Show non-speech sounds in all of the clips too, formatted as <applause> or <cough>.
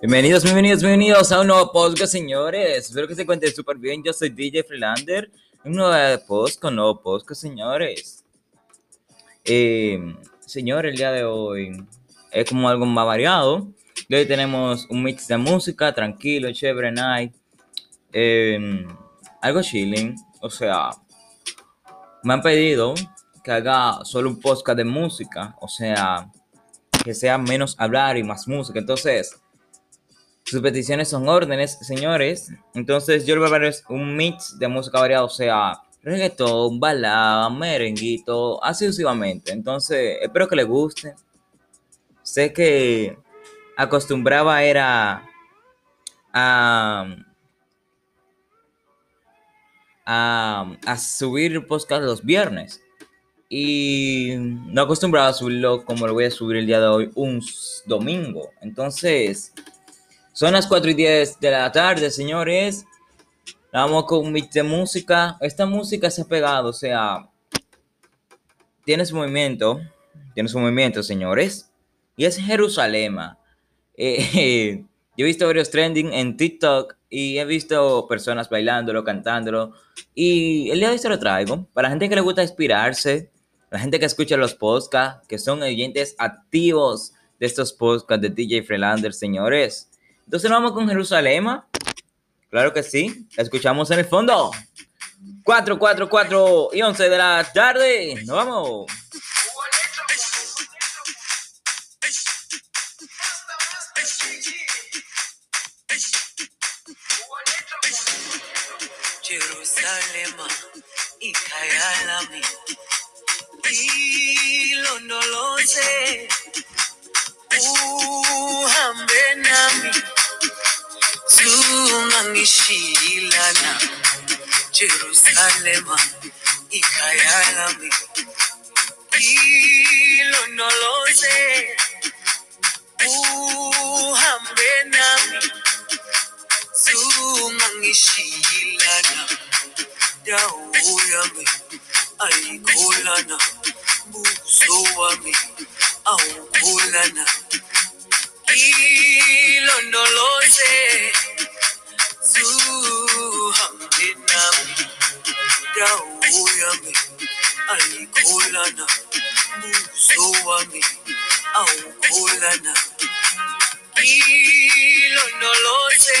Bienvenidos, bienvenidos, bienvenidos a un nuevo podcast, señores. Espero que se encuentren súper bien. Yo soy DJ Freelander. Un nuevo post con nuevo podcast, señores. Eh, señor, el día de hoy es como algo más variado. Hoy tenemos un mix de música, tranquilo, chévere, night. Eh, algo chilling. O sea, me han pedido que haga solo un podcast de música. O sea, que sea menos hablar y más música. Entonces, sus peticiones son órdenes, señores. Entonces yo le voy a dar un mix de música variada, o sea, reggaetón, balada, merenguito, así sucesivamente. Entonces, espero que les guste. Sé que acostumbraba era a, a, a subir podcast los viernes. Y no acostumbraba a subirlo como lo voy a subir el día de hoy, un domingo. Entonces, son las 4 y 10 de la tarde, señores. Vamos con un mix de música. Esta música se ha pegado, o sea, tiene su movimiento, tiene su movimiento, señores. Y es Jerusalén. Eh, <laughs> yo he visto varios trending en TikTok y he visto personas bailándolo, cantándolo. Y el día de hoy se lo traigo para la gente que le gusta inspirarse, la gente que escucha los podcasts, que son oyentes activos de estos podcasts de DJ Freelander, señores. Entonces vamos con Jerusalén. Claro que sí. Escuchamos en el fondo. 4, 4, 4 y 11 de la tarde. Nos vamos. Jerusalem ikayalami ilondoloze uhambe nami zungangishilana Jerusalema ikhaya lami. Ilondoloze uhambe nami. Zungangishilana dawo yami ayikholana buso wami awukholana. Ilondoloze yami ayikholana buso wami awukholana ilondoloze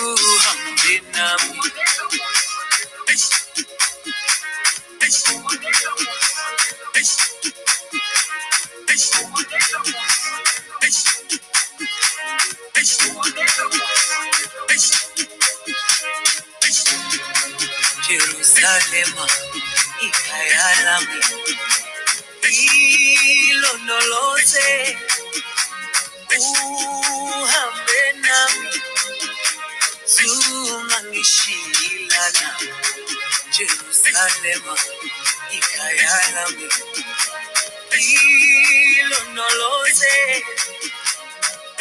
nami Jerusalema ikhaya lami ilondoloze uhambe nami Nishilana Jerusalem ikayalami ilondoloze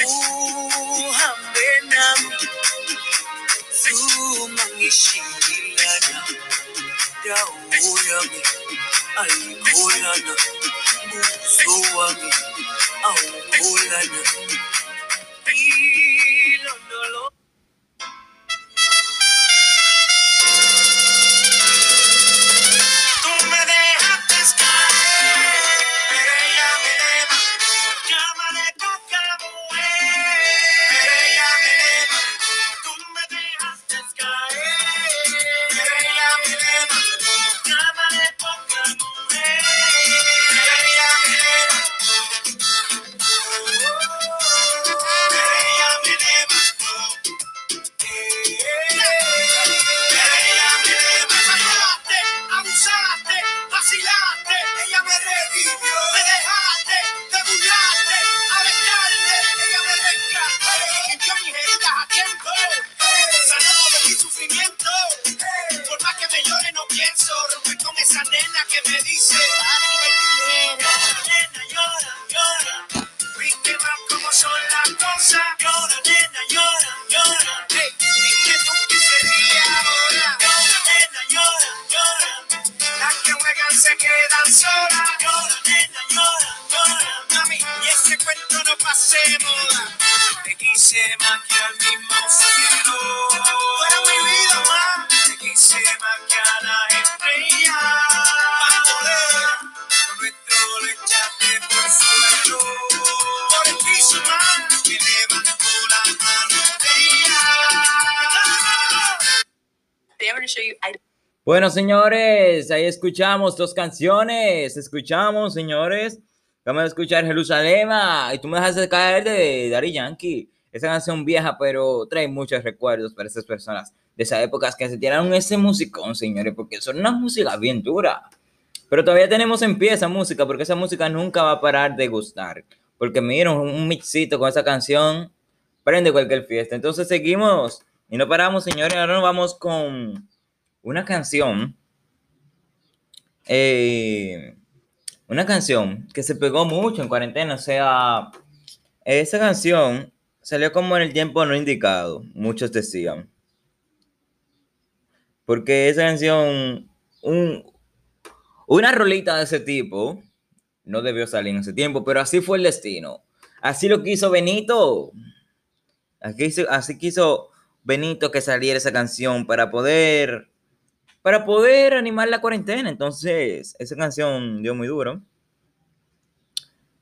uhambe nami zuma ngishilana dawo yami ayikholana buso wami awukholana Bueno, señores, ahí escuchamos dos canciones. Escuchamos, señores Vamos a escuchar Jerusalema. Y tú me dejas caer de Daddy Yankee. Esa canción vieja, pero trae muchos recuerdos para esas personas de esas épocas que se tiraron ese musicón, señores, porque son una música bien dura. Pero todavía tenemos en pie esa música, porque esa música nunca va a parar de gustar. Porque miren, un mixito con esa canción prende cualquier fiesta. Entonces seguimos y no paramos, señores. Ahora nos vamos con una canción. eh, una canción que se pegó mucho en cuarentena. O sea, esa canción salió como en el tiempo no indicado, muchos decían. Porque esa canción, un, una rolita de ese tipo, no debió salir en ese tiempo, pero así fue el destino. Así lo quiso Benito. Así, así quiso Benito que saliera esa canción para poder para poder animar la cuarentena. Entonces, esa canción dio muy duro.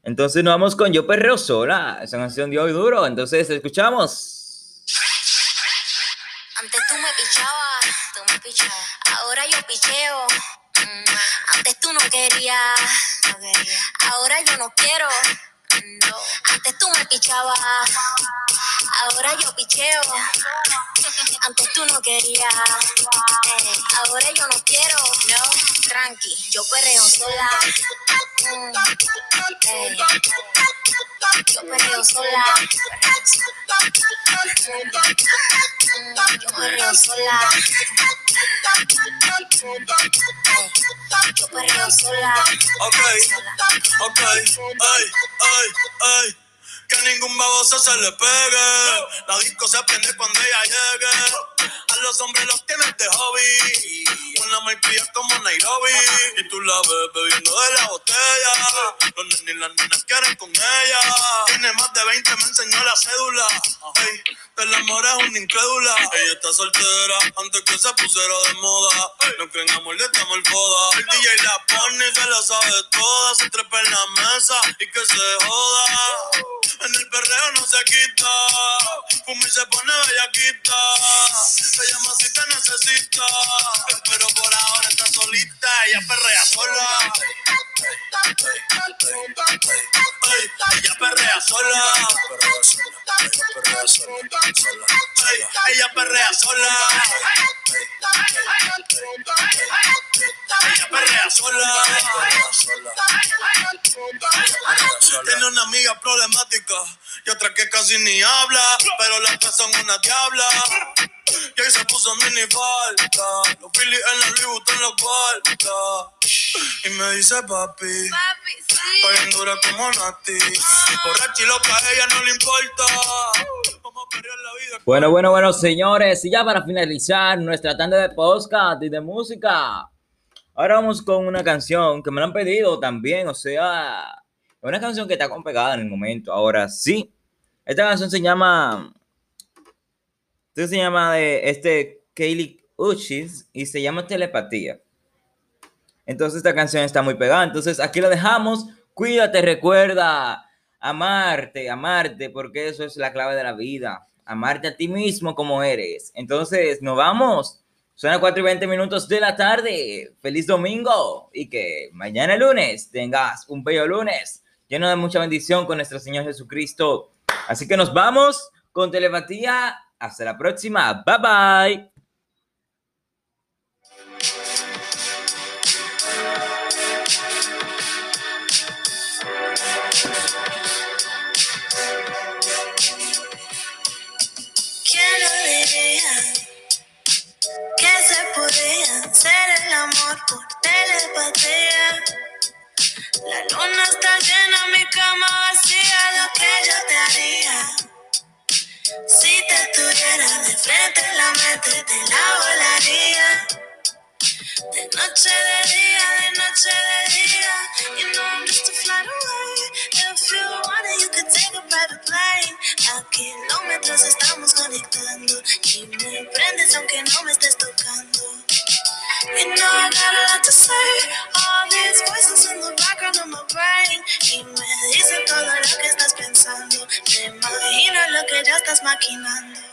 Entonces nos vamos con Yo Perreo Sola. Esa canción dio muy duro. Entonces, escuchamos. Antes tú me pichabas, tú me pichabas. Ahora yo picheo. Mm, Antes tú no querías, no quería. Ahora yo no quiero. No. Antes tú me pichabas. Ahora yo picheo. Antes tú no querías. eh, Ahora yo no quiero. No, tranqui, yo perreo sola. Mm, eh, Yo perreo sola. Mm, Yo perreo sola. Eh, Yo perreo sola. Ok, ok, ay, ay, ay. Que ningún baboso se le pegue. La disco se prende cuando ella llegue. A los hombres los tienes de hobby. Una marquilla como Nairobi. Y tú la ves bebiendo de la botella. Los nenes y las nenas quieren con ella. Tiene más de 20, me enseñó la cédula. Del amor es una incrédula. Ella está soltera antes que se pusiera de moda. No creen amor, le estamos el foda. El DJ la pone y se la sabe toda. Se trepa en la mesa y que se joda. En el perreo no se quita. Fuma y se pone bellaquita. Se llama si te necesita. Pero por ahora está solita. Ella perrea sola. Ella perrea sola. Ella perrea sola. Ella perrea sola. Tiene una amiga problemática y otra que casi ni habla, pero las tres son una diabla. Y ahí se puso mini falta, los Phillies en la Louis Vuitton los guarda. Y me dice papi, Papi, sí. estoy en dura como Nati. Por la chiloca a ella no le importa. Vamos a pelear la vida. Bueno, bueno, bueno, señores. Y ya para finalizar nuestra tanda de podcast y de música. Ahora vamos con una canción que me la han pedido también. O sea, una canción que está con pegada en el momento. Ahora sí. Esta canción se llama. Esto se llama de este Kaylee Uchis y se llama Telepatía. Entonces esta canción está muy pegada. Entonces aquí la dejamos. Cuídate, recuerda amarte, amarte, porque eso es la clave de la vida. Amarte a ti mismo como eres. Entonces nos vamos. Son las 4 y 20 minutos de la tarde. Feliz domingo y que mañana lunes tengas un bello lunes lleno de mucha bendición con nuestro Señor Jesucristo. Así que nos vamos con telepatía. Hasta la próxima. Bye bye. ¿Quién lo diría que se podía hacer el amor por telepatía? La luna está llena, mi cama vacía, lo que yo te haría. Si te tuviera de frente, la mente te la volaría. De noche, de día, de noche, de día. You know I'm just a flight away. If you want it, you could take a private plane. A kilómetros estamos conectando. Y estás maquinando.